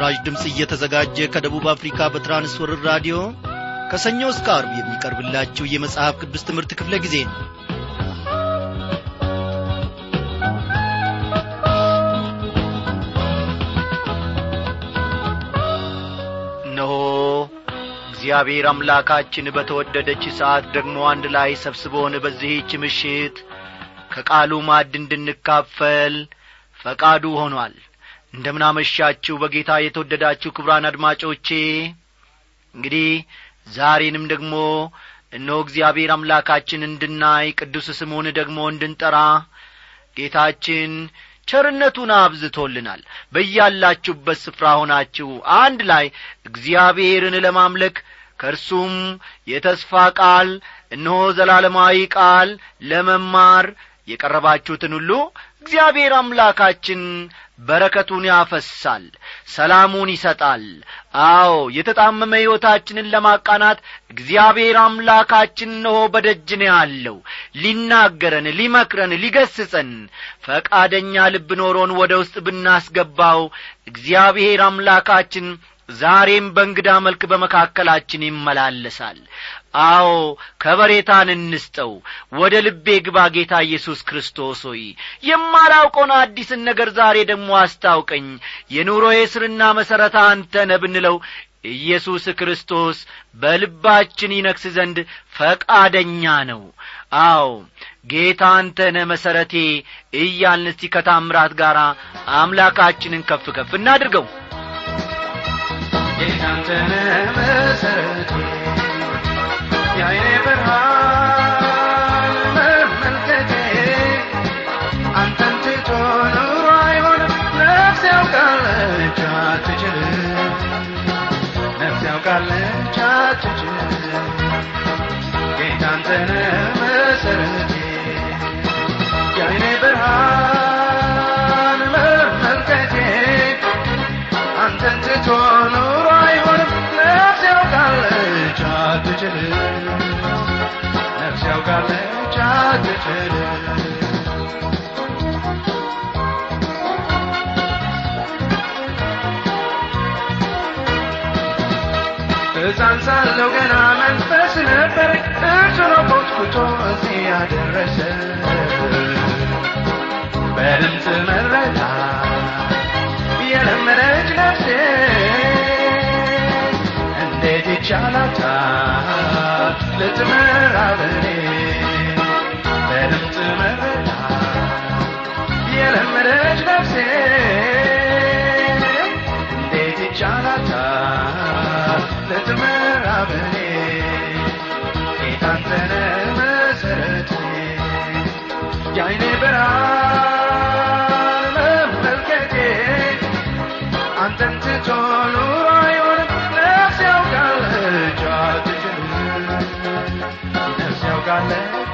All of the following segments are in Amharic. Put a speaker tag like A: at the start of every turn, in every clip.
A: ይህ ምስራች ድምፅ እየተዘጋጀ ከደቡብ አፍሪካ በትራንስወርር ራዲዮ ከሰኞ እስከ አርብ የሚቀርብላችሁ የመጽሐፍ ቅዱስ ትምህርት ክፍለ ጊዜ ነው። እነሆ እግዚአብሔር አምላካችን በተወደደች ሰዓት ደግሞ አንድ ላይ ሰብስቦን በዚህች ምሽት ከቃሉ ማዕድ እንድንካፈል ፈቃዱ ሆኗል እንደምናመሻችሁ በጌታ የተወደዳችሁ ክብራን አድማጮቼ። እንግዲህ ዛሬንም ደግሞ እነሆ እግዚአብሔር አምላካችን እንድናይ ቅዱስ ስሙን ደግሞ እንድንጠራ ጌታችን ቸርነቱን አብዝቶልናል። በያላችሁበት ስፍራ ሆናችሁ አንድ ላይ እግዚአብሔርን ለማምለክ ከእርሱም የተስፋ ቃል እነሆ ዘላለማዊ ቃል ለመማር የቀረባችሁትን ሁሉ እግዚአብሔር አምላካችን በረከቱን ያፈሳል ሰላሙን ይሰጣል። አዎ የተጣመመ ሕይወታችንን ለማቃናት እግዚአብሔር አምላካችን እነሆ በደጅን ያለው። ሊናገረን ሊመክረን ሊገስጸን ፈቃደኛ ልብ ኖሮን ወደ ውስጥ ብናስገባው እግዚአብሔር አምላካችን ዛሬም በእንግዳ መልክ በመካከላችን ይመላለሳል። አዎ ከበሬታን እንስጠው። ወደ ልቤ ግባ ጌታ ኢየሱስ ክርስቶስ ሆይ። የማላውቀውን አዲስን ነገር ዛሬ ደግሞ አስታውቀኝ። የኑሮዬ ስርና መሠረታ አንተነ ብንለው ኢየሱስ ክርስቶስ በልባችን ይነክስ ዘንድ ፈቃደኛ ነው። አዎ ጌታ አንተነ መሠረቴ እያልን ከታምራት ጋር አምላካችንን ከፍ ከፍ እናድርገው
B: አንተነ መሠረቴ የዓይኔ ብርሃን ነፍስ ያውቃለች አትችልም ሕፃን ሳለሁ ገና መንፈስ ነበር እርሱ ነው ኮትኩቶ እዚህ ያደረሰ በድምፅ መረታ የለመደች ነፍሴ ይቻላታል ልትመራ በኔ በድምፅ እንዴት ይቻላታል ልትመራ በኔ ብርሃን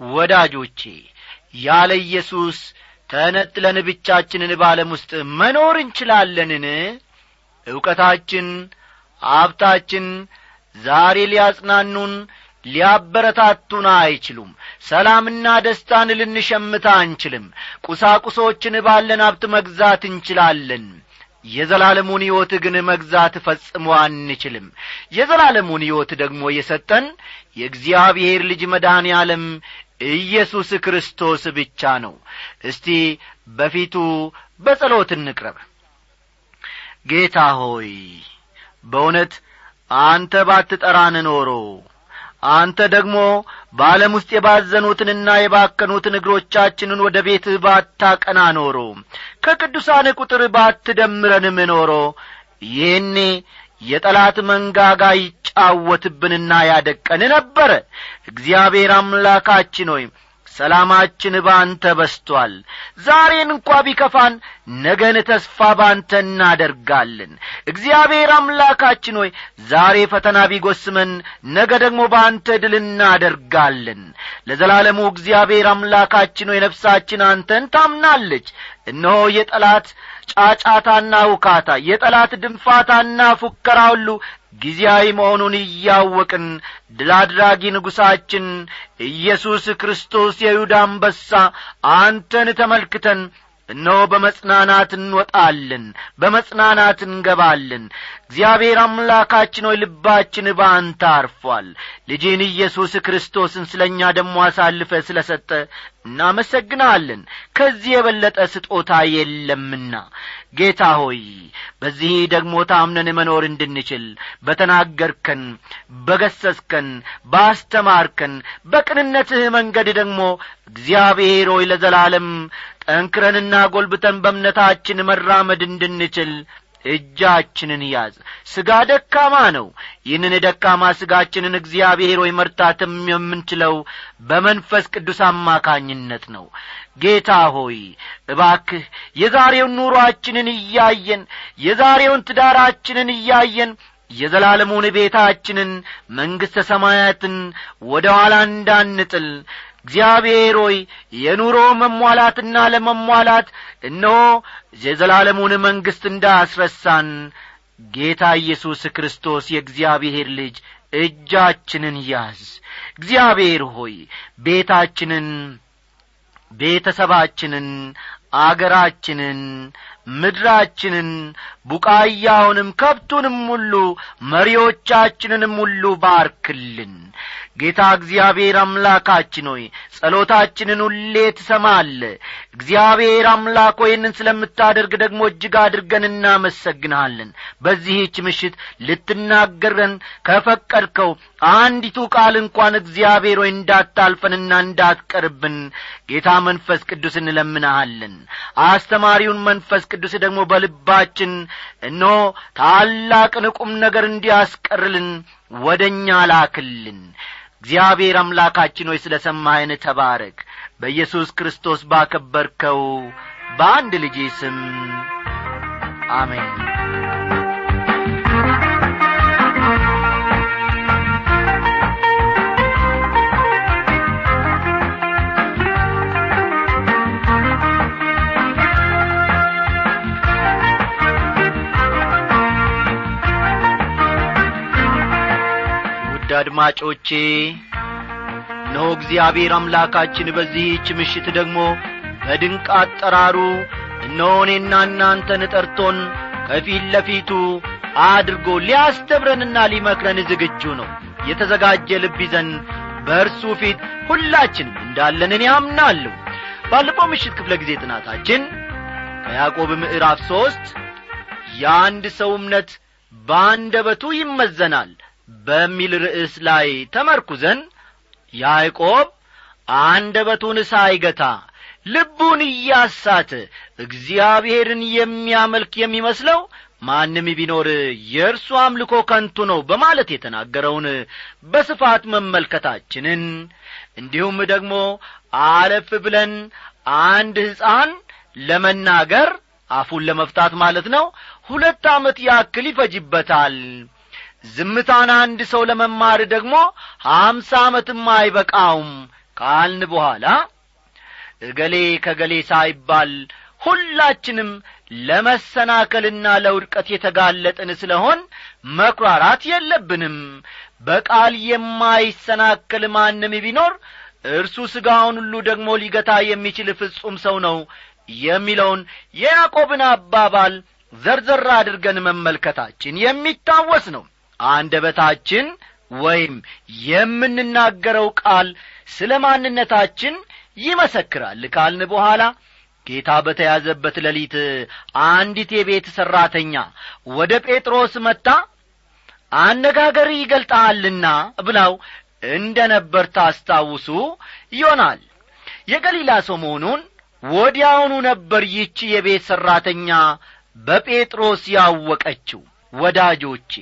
A: ወዳጆቼ ያለ ኢየሱስ ተነጥለን ብቻችንን ባለም ውስጥ መኖር እንችላለንን? ዕውቀታችን ሀብታችን ዛሬ ሊያጽናኑን ሊያበረታቱን አይችሉም። ሰላምና ደስታን ልንሸምታ አንችልም። ቁሳቁሶችን ባለን ሀብት መግዛት እንችላለን። የዘላለሙን ሕይወት ግን መግዛት ፈጽሞ አንችልም። የዘላለሙን ሕይወት ደግሞ የሰጠን የእግዚአብሔር ልጅ መድኃኔ ዓለም ኢየሱስ ክርስቶስ ብቻ ነው። እስቲ በፊቱ በጸሎት እንቅረብ። ጌታ ሆይ በእውነት አንተ ባትጠራን ኖሮ አንተ ደግሞ በዓለም ውስጥ የባዘኑትንና የባከኑትን እግሮቻችንን ወደ ቤትህ ባታቀና ኖሮ ከቅዱሳን ቁጥር ባትደምረንም ኖሮ ይህኔ የጠላት መንጋጋ ይጫወትብንና ያደቀን ነበረ እግዚአብሔር አምላካችን ሆይ ሰላማችን ባንተ በስቶአል ዛሬን እንኳ ቢከፋን ነገን ተስፋ ባንተ እናደርጋለን። እግዚአብሔር አምላካችን ሆይ ዛሬ ፈተና ቢጐስመን ነገ ደግሞ በአንተ ድል እናደርጋለን። ለዘላለሙ እግዚአብሔር አምላካችን ሆይ ነፍሳችን አንተን ታምናለች። እነሆ የጠላት ጫጫታና ውካታ የጠላት ድንፋታና ፉከራ ሁሉ ጊዜያዊ መሆኑን እያወቅን ድል አድራጊ ንጉሣችን ኢየሱስ ክርስቶስ የይሁዳ አንበሳ አንተን ተመልክተን እነሆ በመጽናናት እንወጣለን በመጽናናት እንገባለን። እግዚአብሔር አምላካችን ሆይ ልባችን በአንተ አርፏል። ልጅን ኢየሱስ ክርስቶስን ስለ እኛ ደሞ አሳልፈ ስለ ሰጠ እናመሰግናለን። ከዚህ የበለጠ ስጦታ የለምና። ጌታ ሆይ በዚህ ደግሞ ታምነን መኖር እንድንችል በተናገርከን በገሰስከን ባስተማርከን በቅንነትህ መንገድ ደግሞ እግዚአብሔር ሆይ ለዘላለም ጠንክረንና ጐልብተን በእምነታችን መራመድ እንድንችል እጃችንን ያዝ። ሥጋ ደካማ ነው። ይህንን ደካማ ሥጋችንን እግዚአብሔር ወይ መርታትም የምንችለው በመንፈስ ቅዱስ አማካኝነት ነው። ጌታ ሆይ እባክህ የዛሬውን ኑሮአችንን እያየን የዛሬውን ትዳራችንን እያየን የዘላለሙን ቤታችንን መንግሥተ ሰማያትን ወደ ኋላ እንዳንጥል እግዚአብሔር ሆይ የኑሮ መሟላትና ለመሟላት እነሆ የዘላለሙን መንግሥት እንዳስረሳን ጌታ ኢየሱስ ክርስቶስ የእግዚአብሔር ልጅ እጃችንን ያዝ። እግዚአብሔር ሆይ ቤታችንን ቤተሰባችንን አገራችንን ምድራችንን ቡቃያውንም ከብቱንም ሁሉ መሪዎቻችንንም ሁሉ ባርክልን ጌታ እግዚአብሔር አምላካችን ሆይ ጸሎታችንን ሁሌ ትሰማለ እግዚአብሔር አምላክ ሆይንን ስለምታደርግ ደግሞ እጅግ አድርገን እናመሰግንሃለን። በዚህች ምሽት ልትናገረን ከፈቀድከው አንዲቱ ቃል እንኳን እግዚአብሔር ሆይ እንዳታልፈንና እንዳትቀርብን ጌታ መንፈስ ቅዱስ እንለምንሃለን። አስተማሪውን መንፈስ ቅዱስ ደግሞ በልባችን እነሆ ታላቅን ቁም ነገር እንዲያስቀርልን ወደ እኛ ላክልን እግዚአብሔር አምላካችን ሆይ ስለ ሰማኸን ተባረክ። በኢየሱስ ክርስቶስ ባከበርከው በአንድ ልጄ ስም አሜን አድማጮቼ። እነሆ እግዚአብሔር አምላካችን በዚህች ምሽት ደግሞ በድንቅ አጠራሩ እነሆ እኔና እናንተን ጠርቶን ከፊት ለፊቱ አድርጎ ሊያስተምረንና ሊመክረን ዝግጁ ነው። የተዘጋጀ ልብ ይዘን በእርሱ ፊት ሁላችንም እንዳለን እኔ አምናለሁ ባለፈው ምሽት ክፍለ ጊዜ ጥናታችን ከያዕቆብ ምዕራፍ ሦስት የአንድ ሰው እምነት በአንደበቱ ይመዘናል በሚል ርዕስ ላይ ተመርኩዘን ያዕቆብ አንደበቱን ሳይገታ ልቡን እያሳተ እግዚአብሔርን የሚያመልክ የሚመስለው ማንም ቢኖር የእርሱ አምልኮ ከንቱ ነው በማለት የተናገረውን በስፋት መመልከታችንን እንዲሁም ደግሞ አለፍ ብለን አንድ ሕፃን ለመናገር አፉን ለመፍታት ማለት ነው ሁለት ዓመት ያክል ይፈጅበታል ዝምታን አንድ ሰው ለመማር ደግሞ ሀምሳ ዓመትም አይበቃውም። ካልን በኋላ እገሌ ከገሌ ሳይባል ሁላችንም ለመሰናከልና ለውድቀት የተጋለጥን ስለሆን መኵራራት የለብንም። በቃል የማይሰናከል ማንም ቢኖር እርሱ ሥጋውን ሁሉ ደግሞ ሊገታ የሚችል ፍጹም ሰው ነው የሚለውን የያዕቆብን አባባል ዘርዘር አድርገን መመልከታችን የሚታወስ ነው አንደበታችን ወይም የምንናገረው ቃል ስለ ማንነታችን ይመሰክራል ካልን በኋላ ጌታ በተያዘበት ሌሊት አንዲት የቤት ሠራተኛ ወደ ጴጥሮስ መጥታ አነጋገር ይገልጣልና ብላው እንደ ነበር ታስታውሱ ይሆናል። የገሊላ ሰው መሆኑን ወዲያውኑ ነበር ይህች የቤት ሠራተኛ በጴጥሮስ ያወቀችው ወዳጆቼ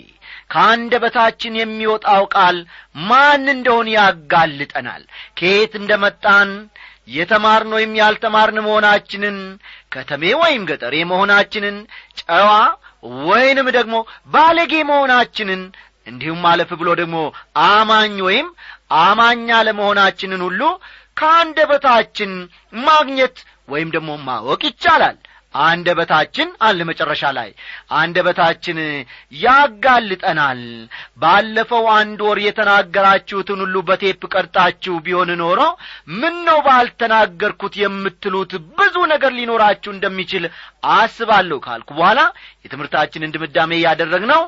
A: ከአንደበታችን የሚወጣው ቃል ማን እንደሆን ያጋልጠናል። ከየት እንደ መጣን የተማርን ወይም ያልተማርን መሆናችንን ከተሜ ወይም ገጠሬ መሆናችንን ጨዋ ወይንም ደግሞ ባለጌ መሆናችንን እንዲሁም አለፍ ብሎ ደግሞ አማኝ ወይም አማኛ ለመሆናችንን ሁሉ ከአንደበታችን ማግኘት ወይም ደግሞ ማወቅ ይቻላል አንደበታችን አለ መጨረሻ ላይ። አንደበታችን ያጋልጠናል። ባለፈው አንድ ወር የተናገራችሁትን ሁሉ በቴፕ ቀርጣችሁ ቢሆን ኖሮ ምን ነው ባልተናገርኩት የምትሉት ብዙ ነገር ሊኖራችሁ እንደሚችል አስባለሁ ካልኩ በኋላ የትምህርታችንን ድምዳሜ ያደረግነው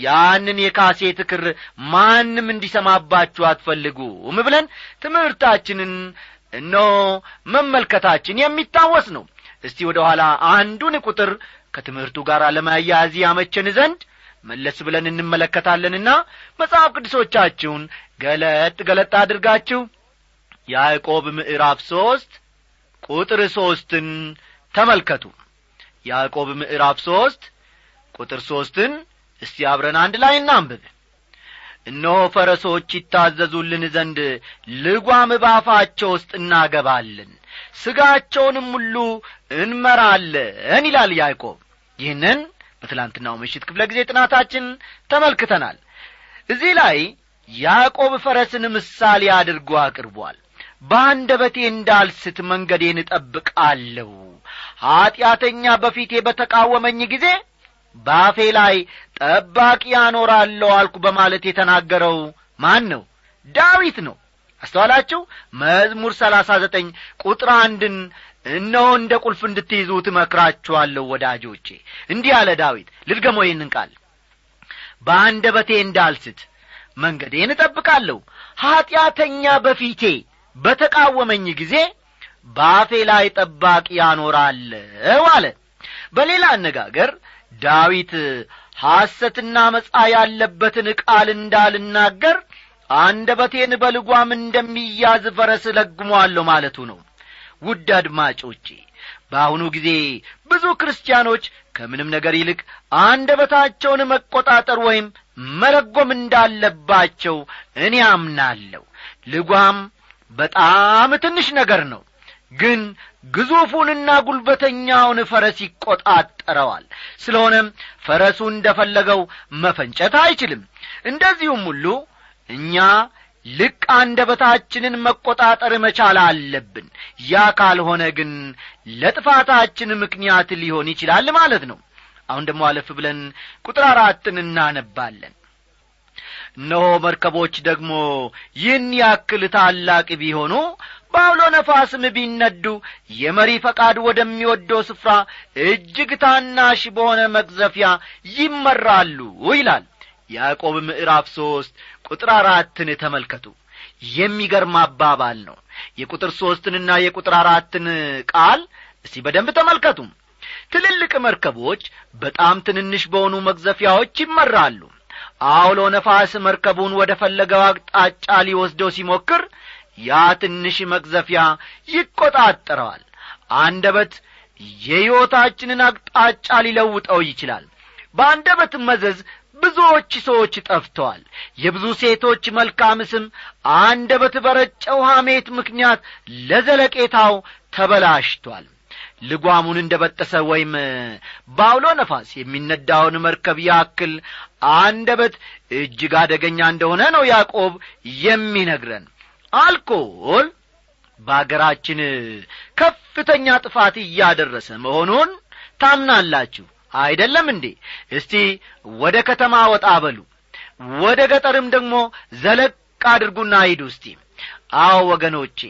A: ያንን የካሴት ክር ማንም እንዲሰማባችሁ አትፈልጉም ብለን ትምህርታችንን እኖ መመልከታችን የሚታወስ ነው እስቲ ወደ ኋላ አንዱን ቁጥር ከትምህርቱ ጋር ለማያያዝ ያመቸን ዘንድ መለስ ብለን እንመለከታለንና መጽሐፍ ቅዱሶቻችሁን ገለጥ ገለጥ አድርጋችሁ ያዕቆብ ምዕራፍ ሦስት ቁጥር ሦስትን ተመልከቱ። ያዕቆብ ምዕራፍ ሦስት ቁጥር ሦስትን እስቲ አብረን አንድ ላይ እናንብብ። እነሆ ፈረሶች ይታዘዙልን ዘንድ ልጓም ባፋቸው ውስጥ እናገባለን ሥጋቸውንም ሁሉ እንመራለን ይላል ያዕቆብ። ይህንን በትላንትናው ምሽት ክፍለ ጊዜ ጥናታችን ተመልክተናል። እዚህ ላይ ያዕቆብ ፈረስን ምሳሌ አድርጎ አቅርቧል። በአንደበቴ እንዳልስት መንገዴን እጠብቃለሁ። ኀጢአተኛ በፊቴ በተቃወመኝ ጊዜ በአፌ ላይ ጠባቂ ያኖራለሁ አልኩ በማለት የተናገረው ማን ነው? ዳዊት ነው አስተዋላችሁ? መዝሙር ሰላሳ ዘጠኝ ቁጥር አንድን እነሆ እንደ ቁልፍ እንድትይዙ ትመክራችኋለሁ ወዳጆቼ። እንዲህ አለ ዳዊት ልድገሞ ይህንን ቃል። በአንደበቴ እንዳልስት መንገዴን እጠብቃለሁ። ኀጢአተኛ በፊቴ በተቃወመኝ ጊዜ በአፌ ላይ ጠባቂ ያኖራለሁ አለ። በሌላ አነጋገር ዳዊት ሐሰትና መጻ ያለበትን ቃል እንዳልናገር አንደበቴን በልጓም እንደሚያዝ ፈረስ ለግሟለሁ ማለቱ ነው። ውድ አድማጮቼ በአሁኑ ጊዜ ብዙ ክርስቲያኖች ከምንም ነገር ይልቅ አንደበታቸውን መቆጣጠር ወይም መለጎም እንዳለባቸው እኔ አምናለሁ። ልጓም በጣም ትንሽ ነገር ነው ግን ግዙፉንና ጉልበተኛውን ፈረስ ይቈጣጠረዋል ስለሆነም ፈረሱ እንደ ፈለገው መፈንጨት አይችልም። እንደዚሁም ሁሉ እኛ ልቅ አንደበታችንን መቈጣጠር መቻል አለብን። ያ ካልሆነ ግን ለጥፋታችን ምክንያት ሊሆን ይችላል ማለት ነው። አሁን ደግሞ አለፍ ብለን ቁጥር አራትን እናነባለን። እነሆ መርከቦች ደግሞ ይህን ያክል ታላቅ ቢሆኑ በአውሎ ነፋስም ቢነዱ የመሪ ፈቃድ ወደሚወደው ስፍራ እጅግ ታናሽ በሆነ መቅዘፊያ ይመራሉ ይላል ያዕቆብ ምዕራፍ ሦስት ቁጥር አራትን ተመልከቱ። የሚገርም አባባል ነው። የቁጥር ሦስትንና የቁጥር አራትን ቃል እስቲ በደንብ ተመልከቱ። ትልልቅ መርከቦች በጣም ትንንሽ በሆኑ መቅዘፊያዎች ይመራሉ። አውሎ ነፋስ መርከቡን ወደ ፈለገው አቅጣጫ ሊወስደው ሲሞክር ያ ትንሽ መቅዘፊያ ይቈጣጠረዋል አንደበት የሕይወታችንን አቅጣጫ ሊለውጠው ይችላል። በአንደበት መዘዝ ብዙዎች ሰዎች ጠፍተዋል። የብዙ ሴቶች መልካም ስም አንደበት በረጨው ሐሜት ምክንያት ለዘለቄታው ተበላሽቷል። ልጓሙን እንደ በጠሰ ወይም በአውሎ ነፋስ የሚነዳውን መርከብ ያክል አንደበት እጅግ አደገኛ እንደሆነ ነው ያዕቆብ የሚነግረን። አልኮል በአገራችን ከፍተኛ ጥፋት እያደረሰ መሆኑን ታምናላችሁ አይደለም እንዴ? እስቲ ወደ ከተማ ወጣ በሉ። ወደ ገጠርም ደግሞ ዘለቅ አድርጉና ሂዱ እስቲ። አዎ ወገኖቼ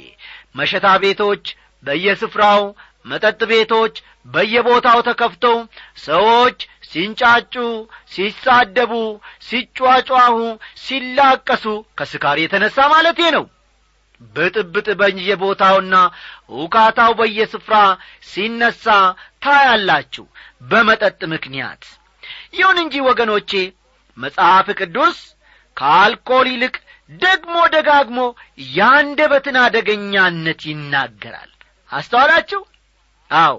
A: መሸታ ቤቶች በየስፍራው መጠጥ ቤቶች በየቦታው ተከፍተው ሰዎች ሲንጫጩ ሲሳደቡ ሲጯጯሁ ሲላቀሱ ከስካር የተነሣ ማለቴ ነው ብጥብጥ በየቦታውና ውካታው በየስፍራ ሲነሣ ታያላችሁ በመጠጥ ምክንያት። ይሁን እንጂ ወገኖቼ መጽሐፍ ቅዱስ ከአልኮል ይልቅ ደግሞ ደጋግሞ የአንደበትን አደገኛነት ይናገራል። አስተዋላችሁ? አው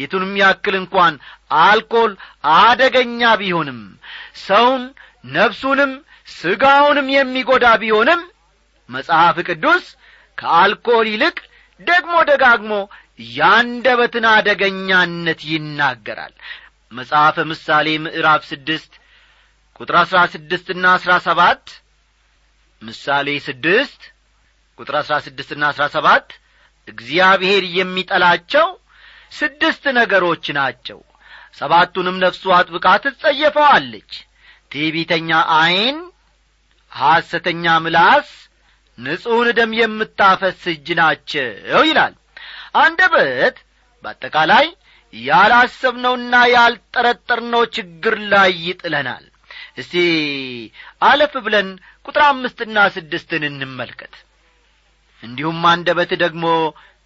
A: የቱንም ያክል እንኳን አልኮል አደገኛ ቢሆንም ሰውን ነፍሱንም ሥጋውንም የሚጐዳ ቢሆንም መጽሐፍ ቅዱስ ከአልኮል ይልቅ ደግሞ ደጋግሞ ያንደበትን አደገኛነት ይናገራል። መጽሐፈ ምሳሌ ምዕራፍ ስድስት ቁጥር አሥራ ስድስትና አሥራ ሰባት ምሳሌ ስድስት ቁጥር አሥራ ስድስትና አሥራ ሰባት እግዚአብሔር የሚጠላቸው ስድስት ነገሮች ናቸው። ሰባቱንም ነፍሱ አጥብቃ ትጸየፈዋለች። ትዕቢተኛ ዐይን ሐሰተኛ ምላስ ንጹሕን ደም የምታፈስ እጅ ናቸው ይላል። አንደበት በአጠቃላይ ያላሰብነውና ያልጠረጠርነው ችግር ላይ ይጥለናል። እስቲ አለፍ ብለን ቁጥር አምስትና ስድስትን እንመልከት። እንዲሁም አንደበት ደግሞ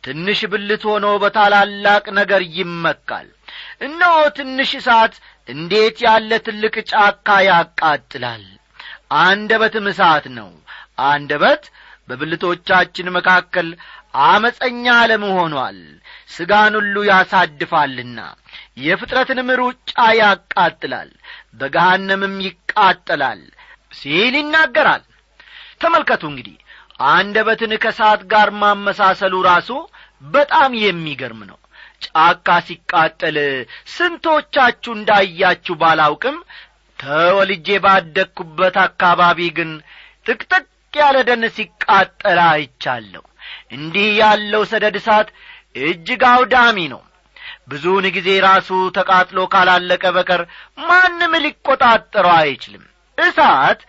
A: ትንሽ ብልት ሆኖ በታላላቅ ነገር ይመካል። እነሆ ትንሽ እሳት እንዴት ያለ ትልቅ ጫካ ያቃጥላል? አንደበትም እሳት ነው አንደበት በብልቶቻችን መካከል አመፀኛ ዓለም ሆኗል ሥጋን ሁሉ ያሳድፋልና የፍጥረትንም ሩጫ ያቃጥላል በገሃነምም ይቃጠላል ሲል ይናገራል። ተመልከቱ እንግዲህ አንደበትን ከሰዓት ጋር ማመሳሰሉ ራሱ በጣም የሚገርም ነው። ጫካ ሲቃጠል ስንቶቻችሁ እንዳያችሁ ባላውቅም ተወልጄ ባደግኩበት አካባቢ ግን ጥቅጥቅ ያለ ደን ሲቃጠል አይቻለሁ። እንዲህ ያለው ሰደድ እሳት እጅግ አውዳሚ ነው። ብዙውን ጊዜ ራሱ ተቃጥሎ ካላለቀ በቀር ማንም ሊቈጣጠረው አይችልም። እሳት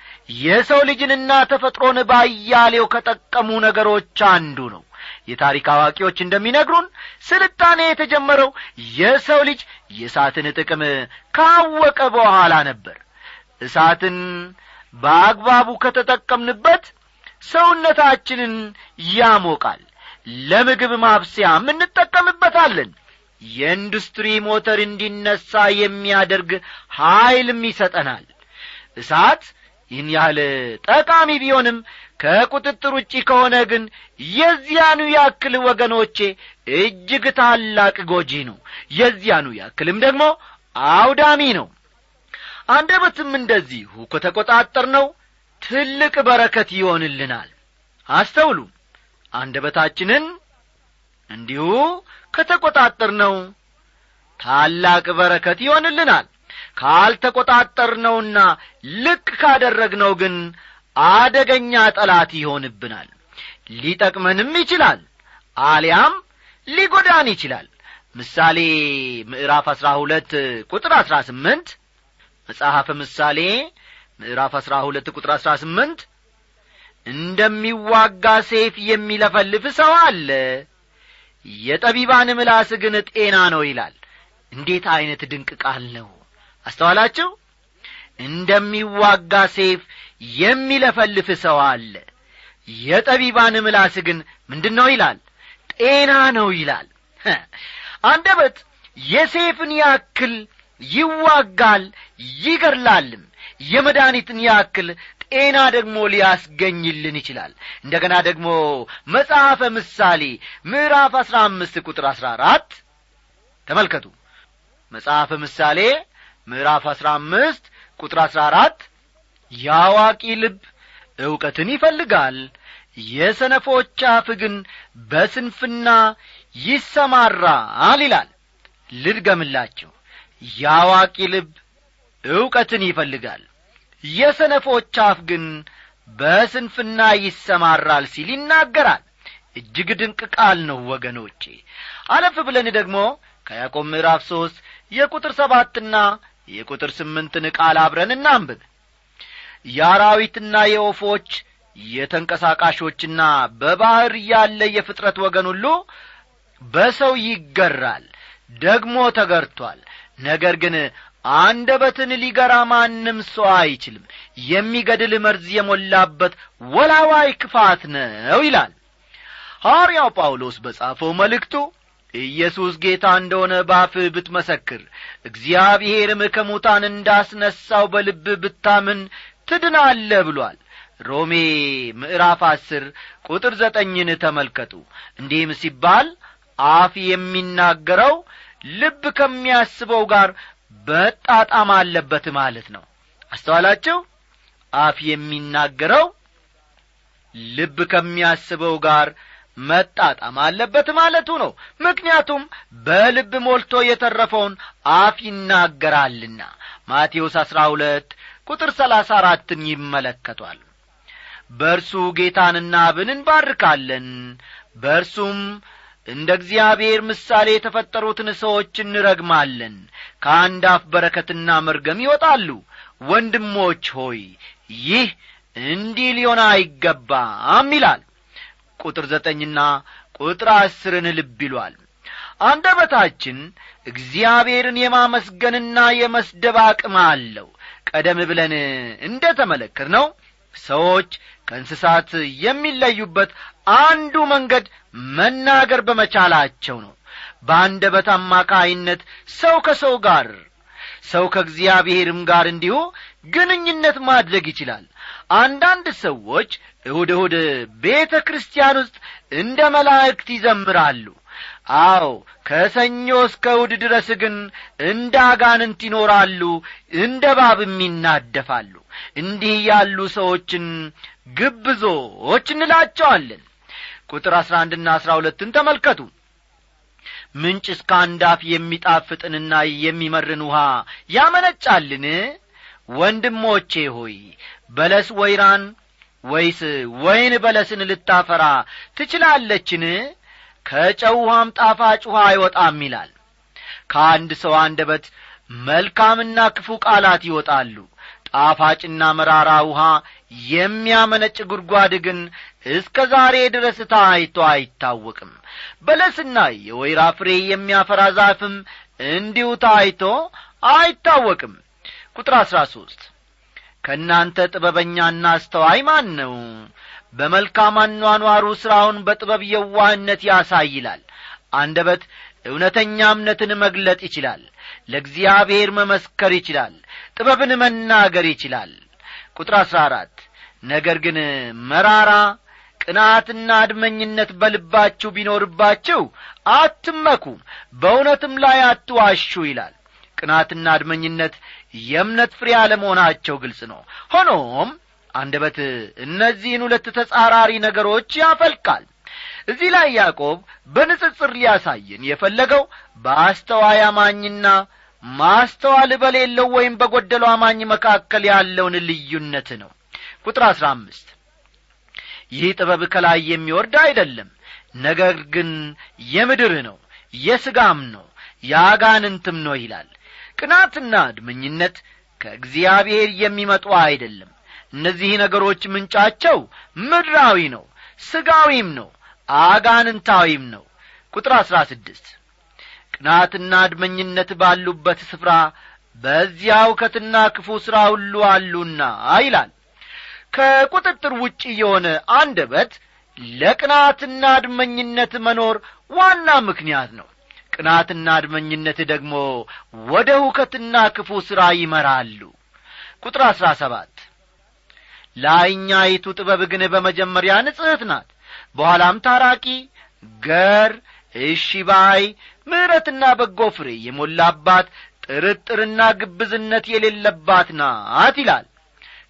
A: የሰው ልጅንና ተፈጥሮን ባያሌው ከጠቀሙ ነገሮች አንዱ ነው። የታሪክ አዋቂዎች እንደሚነግሩን ስልጣኔ የተጀመረው የሰው ልጅ የእሳትን ጥቅም ካወቀ በኋላ ነበር። እሳትን በአግባቡ ከተጠቀምንበት ሰውነታችንን ያሞቃል። ለምግብ ማብሰያም እንጠቀምበታለን። የኢንዱስትሪ ሞተር እንዲነሣ የሚያደርግ ኀይልም ይሰጠናል። እሳት ይህን ያህል ጠቃሚ ቢሆንም ከቁጥጥር ውጪ ከሆነ ግን የዚያኑ ያክል ወገኖቼ እጅግ ታላቅ ጎጂ ነው። የዚያኑ ያክልም ደግሞ አውዳሚ ነው አንደበትም እንደዚሁ ከተቈጣጠር ነው ትልቅ በረከት ይሆንልናል። አስተውሉ። አንደበታችንን እንዲሁ ከተቈጣጠር ነው ታላቅ በረከት ይሆንልናል። ካልተቈጣጠርነውና ልክ ካደረግነው ግን አደገኛ ጠላት ይሆንብናል። ሊጠቅመንም ይችላል አሊያም ሊጐዳን ይችላል። ምሳሌ ምዕራፍ አሥራ ሁለት ቁጥር አሥራ ስምንት መጽሐፈ ምሳሌ ምዕራፍ አሥራ ሁለት ቁጥር አሥራ ስምንት እንደሚዋጋ ሴፍ የሚለፈልፍ ሰው አለ። የጠቢባን ምላስ ግን ጤና ነው ይላል። እንዴት ዐይነት ድንቅ ቃል ነው? አስተዋላችሁ? እንደሚዋጋ ሴፍ የሚለፈልፍ ሰው አለ። የጠቢባን ምላስ ግን ምንድን ነው ይላል? ጤና ነው ይላል። አንደበት የሴፍን ያክል ይዋጋል ይገድላልም። የመድኃኒትን ያክል ጤና ደግሞ ሊያስገኝልን ይችላል። እንደ ገና ደግሞ መጽሐፈ ምሳሌ ምዕራፍ አሥራ አምስት ቁጥር አሥራ አራት ተመልከቱ። መጽሐፈ ምሳሌ ምዕራፍ አሥራ አምስት ቁጥር አሥራ አራት የአዋቂ ልብ ዕውቀትን ይፈልጋል የሰነፎች አፍ ግን በስንፍና ይሰማራል ይላል። ልድገምላችሁ የአዋቂ ልብ ዕውቀትን ይፈልጋል። የሰነፎች አፍ ግን በስንፍና ይሰማራል ሲል ይናገራል። እጅግ ድንቅ ቃል ነው ወገኖቼ። አለፍ ብለን ደግሞ ከያዕቆብ ምዕራፍ ሦስት የቁጥር ሰባትና የቁጥር ስምንትን ቃል አብረን እናንብብ። የአራዊትና የወፎች የተንቀሳቃሾችና በባሕር ያለ የፍጥረት ወገን ሁሉ በሰው ይገራል ደግሞ ተገርቷል ነገር ግን አንደበትን ሊገራ ማንም ሰው አይችልም። የሚገድል መርዝ የሞላበት ወላዋይ ክፋት ነው ይላል። ሐዋርያው ጳውሎስ በጻፈው መልእክቱ ኢየሱስ ጌታ እንደሆነ ባፍህ ብትመሰክር እግዚአብሔርም ከሙታን እንዳስነሣው በልብህ ብታምን ትድናለ ብሏል። ሮሜ ምዕራፍ አስር ቁጥር ዘጠኝን ተመልከቱ። እንዲህም ሲባል አፍ የሚናገረው ልብ ከሚያስበው ጋር በጣጣም አለበት ማለት ነው። አስተዋላችሁ? አፍ የሚናገረው ልብ ከሚያስበው ጋር መጣጣም አለበት ማለቱ ነው። ምክንያቱም በልብ ሞልቶ የተረፈውን አፍ ይናገራልና። ማቴዎስ አሥራ ሁለት ቁጥር ሰላሳ አራትን ይመለከቷል። በእርሱ ጌታንና አብን እንባርካለን በእርሱም እንደ እግዚአብሔር ምሳሌ የተፈጠሩትን ሰዎች እንረግማለን። ከአንድ አፍ በረከትና መርገም ይወጣሉ። ወንድሞች ሆይ ይህ እንዲህ ሊሆን አይገባም ይላል። ቁጥር ዘጠኝና ቁጥር አስርን ልብ ይሏል። አንደበታችን እግዚአብሔርን የማመስገንና የመስደብ አቅም አለው። ቀደም ብለን እንደ ተመለከት ነው ሰዎች ከእንስሳት የሚለዩበት አንዱ መንገድ መናገር በመቻላቸው ነው። በአንደበት አማካይነት ሰው ከሰው ጋር ሰው ከእግዚአብሔርም ጋር እንዲሁ ግንኙነት ማድረግ ይችላል። አንዳንድ ሰዎች እሁድ እሁድ ቤተ ክርስቲያን ውስጥ እንደ መላእክት ይዘምራሉ። አዎ ከሰኞ እስከ እሁድ ድረስ ግን እንደ አጋንንት ይኖራሉ እንደ ባብም ይናደፋሉ እንዲህ ያሉ ሰዎችን ግብዞች እንላቸዋለን። ቁጥር አሥራ አንድና አሥራ ሁለትን ተመልከቱ። ምንጭ እስከ አንድ አፍ የሚጣፍጥንና የሚመርን ውሃ ያመነጫልን? ወንድሞቼ ሆይ በለስ ወይራን ወይስ ወይን በለስን ልታፈራ ትችላለችን? ከጨው ውሃም ጣፋጭ ውሃ አይወጣም ይላል። ከአንድ ሰው አንደበት መልካምና ክፉ ቃላት ይወጣሉ ጣፋጭና መራራ ውሃ የሚያመነጭ ጉድጓድ ግን እስከ ዛሬ ድረስ ታይቶ አይታወቅም። በለስና የወይራ ፍሬ የሚያፈራ ዛፍም እንዲሁ ታይቶ አይታወቅም። ቁጥር አሥራ ሦስት ከእናንተ ጥበበኛና አስተዋይ ማን ነው? በመልካም አኗኗሩ ሥራውን በጥበብ የዋህነት ያሳይላል አንደበት እውነተኛ እምነትን መግለጥ ይችላል። ለእግዚአብሔር መመስከር ይችላል ጥበብን መናገር ይችላል። ቁጥር አሥራ አራት ነገር ግን መራራ ቅናትና አድመኝነት በልባችሁ ቢኖርባችሁ አትመኩ በእውነትም ላይ አትዋሹ ይላል። ቅናትና አድመኝነት የእምነት ፍሬ አለመሆናቸው ግልጽ ነው። ሆኖም አንደበት እነዚህን ሁለት ተጻራሪ ነገሮች ያፈልቃል። እዚህ ላይ ያዕቆብ በንጽጽር ሊያሳየን የፈለገው በአስተዋይ አማኝና ማስተዋል በሌለው ወይም በጐደለው አማኝ መካከል ያለውን ልዩነት ነው። ቁጥር አሥራ አምስት ይህ ጥበብ ከላይ የሚወርድ አይደለም ነገር ግን የምድር ነው የሥጋም ነው የአጋንንትም ነው ይላል። ቅናትና አድመኝነት ከእግዚአብሔር የሚመጡ አይደለም። እነዚህ ነገሮች ምንጫቸው ምድራዊ ነው ሥጋዊም ነው አጋንንታዊም ነው። ቁጥር አሥራ ስድስት ቅናትና አድመኝነት ባሉበት ስፍራ በዚያ እውከትና ክፉ ሥራ ሁሉ አሉና ይላል። ከቁጥጥር ውጭ የሆነ አንደበት ለቅናትና አድመኝነት መኖር ዋና ምክንያት ነው። ቅናትና አድመኝነት ደግሞ ወደ ሁከትና ክፉ ሥራ ይመራሉ። ቁጥር አሥራ ሰባት ላይኛይቱ ጥበብ ግን በመጀመሪያ ንጽሕት ናት በኋላም ታራቂ ገር እሺ ባይ ምሕረትና በጎ ፍሬ የሞላባት ጥርጥርና ግብዝነት የሌለባት ናት ይላል።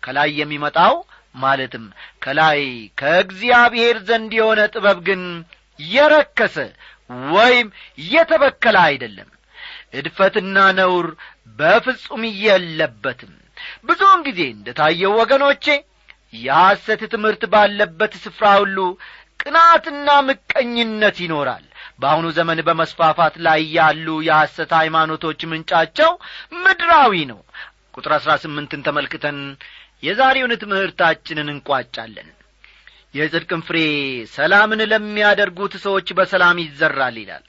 A: ከላይ የሚመጣው ማለትም ከላይ ከእግዚአብሔር ዘንድ የሆነ ጥበብ ግን የረከሰ ወይም የተበከለ አይደለም። እድፈትና ነውር በፍጹም የለበትም። ብዙውን ጊዜ እንደ ታየው ወገኖቼ የሐሰት ትምህርት ባለበት ስፍራ ሁሉ ቅናትና ምቀኝነት ይኖራል በአሁኑ ዘመን በመስፋፋት ላይ ያሉ የሐሰት ሃይማኖቶች ምንጫቸው ምድራዊ ነው። ቁጥር አሥራ ስምንትን ተመልክተን የዛሬውን ትምህርታችንን እንቋጫለን። የጽድቅን ፍሬ ሰላምን ለሚያደርጉት ሰዎች በሰላም ይዘራል ይላል።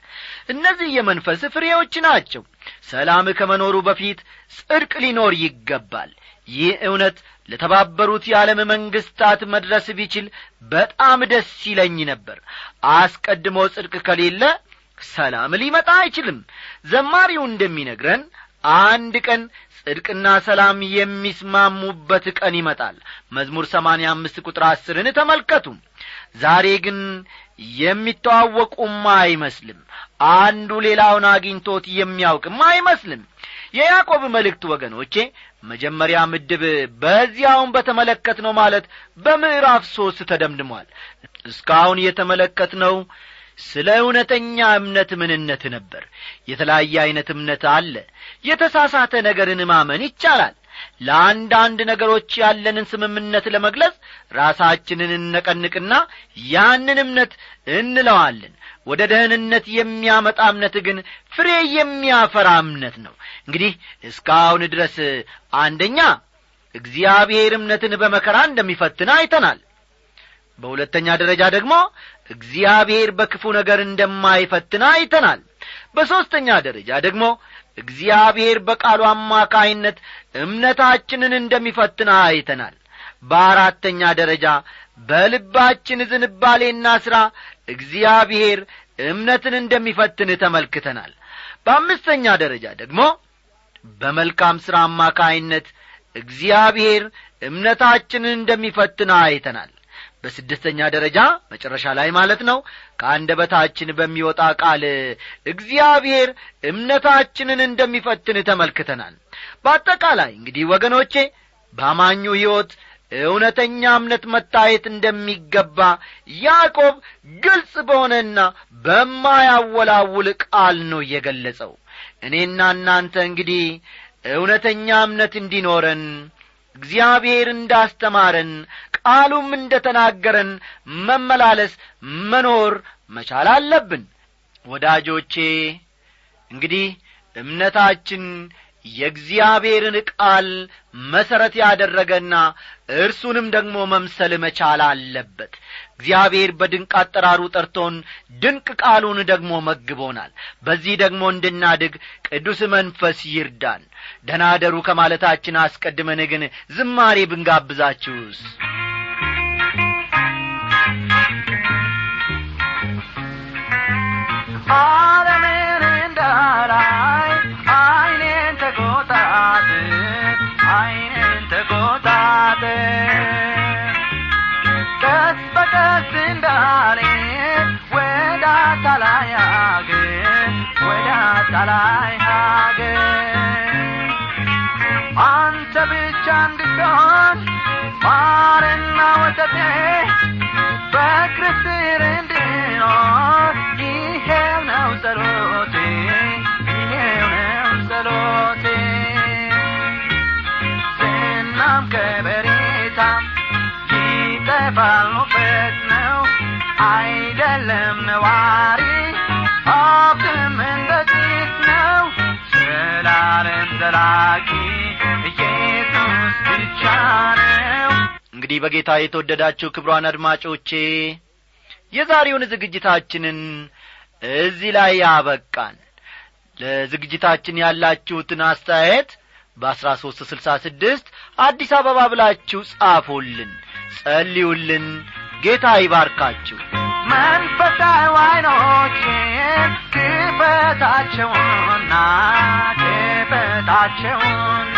A: እነዚህ የመንፈስ ፍሬዎች ናቸው ሰላም ከመኖሩ በፊት ጽድቅ ሊኖር ይገባል። ይህ እውነት ለተባበሩት የዓለም መንግሥታት መድረስ ቢችል በጣም ደስ ይለኝ ነበር። አስቀድሞ ጽድቅ ከሌለ ሰላም ሊመጣ አይችልም። ዘማሪው እንደሚነግረን አንድ ቀን ጽድቅና ሰላም የሚስማሙበት ቀን ይመጣል። መዝሙር ሰማንያ አምስት ቁጥር አስርን ተመልከቱ። ዛሬ ግን የሚተዋወቁም አይመስልም። አንዱ ሌላውን አግኝቶት የሚያውቅም አይመስልም። የያዕቆብ መልእክት ወገኖቼ መጀመሪያ ምድብ በዚያውን በተመለከት ነው ማለት በምዕራፍ ሦስት ተደምድሟል። እስካሁን የተመለከትነው ስለ እውነተኛ እምነት ምንነት ነበር። የተለያየ ዐይነት እምነት አለ። የተሳሳተ ነገርን ማመን ይቻላል ለአንዳንድ ነገሮች ያለንን ስምምነት ለመግለጽ ራሳችንን እነቀንቅና ያንን እምነት እንለዋለን። ወደ ደህንነት የሚያመጣ እምነት ግን ፍሬ የሚያፈራ እምነት ነው። እንግዲህ እስካሁን ድረስ አንደኛ እግዚአብሔር እምነትን በመከራ እንደሚፈትን አይተናል። በሁለተኛ ደረጃ ደግሞ እግዚአብሔር በክፉ ነገር እንደማይፈትን አይተናል። በሦስተኛ ደረጃ ደግሞ እግዚአብሔር በቃሉ አማካይነት እምነታችንን እንደሚፈትን አይተናል። በአራተኛ ደረጃ በልባችን ዝንባሌና ሥራ እግዚአብሔር እምነትን እንደሚፈትን ተመልክተናል። በአምስተኛ ደረጃ ደግሞ በመልካም ሥራ አማካይነት እግዚአብሔር እምነታችንን እንደሚፈትን አይተናል በስድስተኛ ደረጃ መጨረሻ ላይ ማለት ነው። ከአንደበታችን በሚወጣ ቃል እግዚአብሔር እምነታችንን እንደሚፈትን ተመልክተናል። በአጠቃላይ እንግዲህ ወገኖቼ በአማኙ ሕይወት እውነተኛ እምነት መታየት እንደሚገባ ያዕቆብ ግልጽ በሆነና በማያወላውል ቃል ነው የገለጸው። እኔና እናንተ እንግዲህ እውነተኛ እምነት እንዲኖረን እግዚአብሔር እንዳስተማረን ቃሉም እንደ ተናገረን መመላለስ መኖር መቻል አለብን። ወዳጆቼ እንግዲህ እምነታችን የእግዚአብሔርን ቃል መሠረት ያደረገና እርሱንም ደግሞ መምሰል መቻል አለበት እግዚአብሔር በድንቅ አጠራሩ ጠርቶን ድንቅ ቃሉን ደግሞ መግቦናል። በዚህ ደግሞ እንድናድግ ቅዱስ መንፈስ ይርዳን። ደናደሩ ከማለታችን አስቀድመን ግን ዝማሬ ብንጋብዛችሁስ?
B: ዓለምን ወደ አታላይ
A: በጌታ የተወደዳችሁ ክብሯን አድማጮቼ የዛሬውን ዝግጅታችንን እዚህ ላይ ያበቃን። ለዝግጅታችን ያላችሁትን አስተያየት በአስራ ሦስት ስልሳ ስድስት አዲስ አበባ ብላችሁ ጻፉልን ጸልዩልን። ጌታ ይባርካችሁ።
B: መንፈሳዊ ዓይኖቼን ክፈታቸውና ክፈታቸውና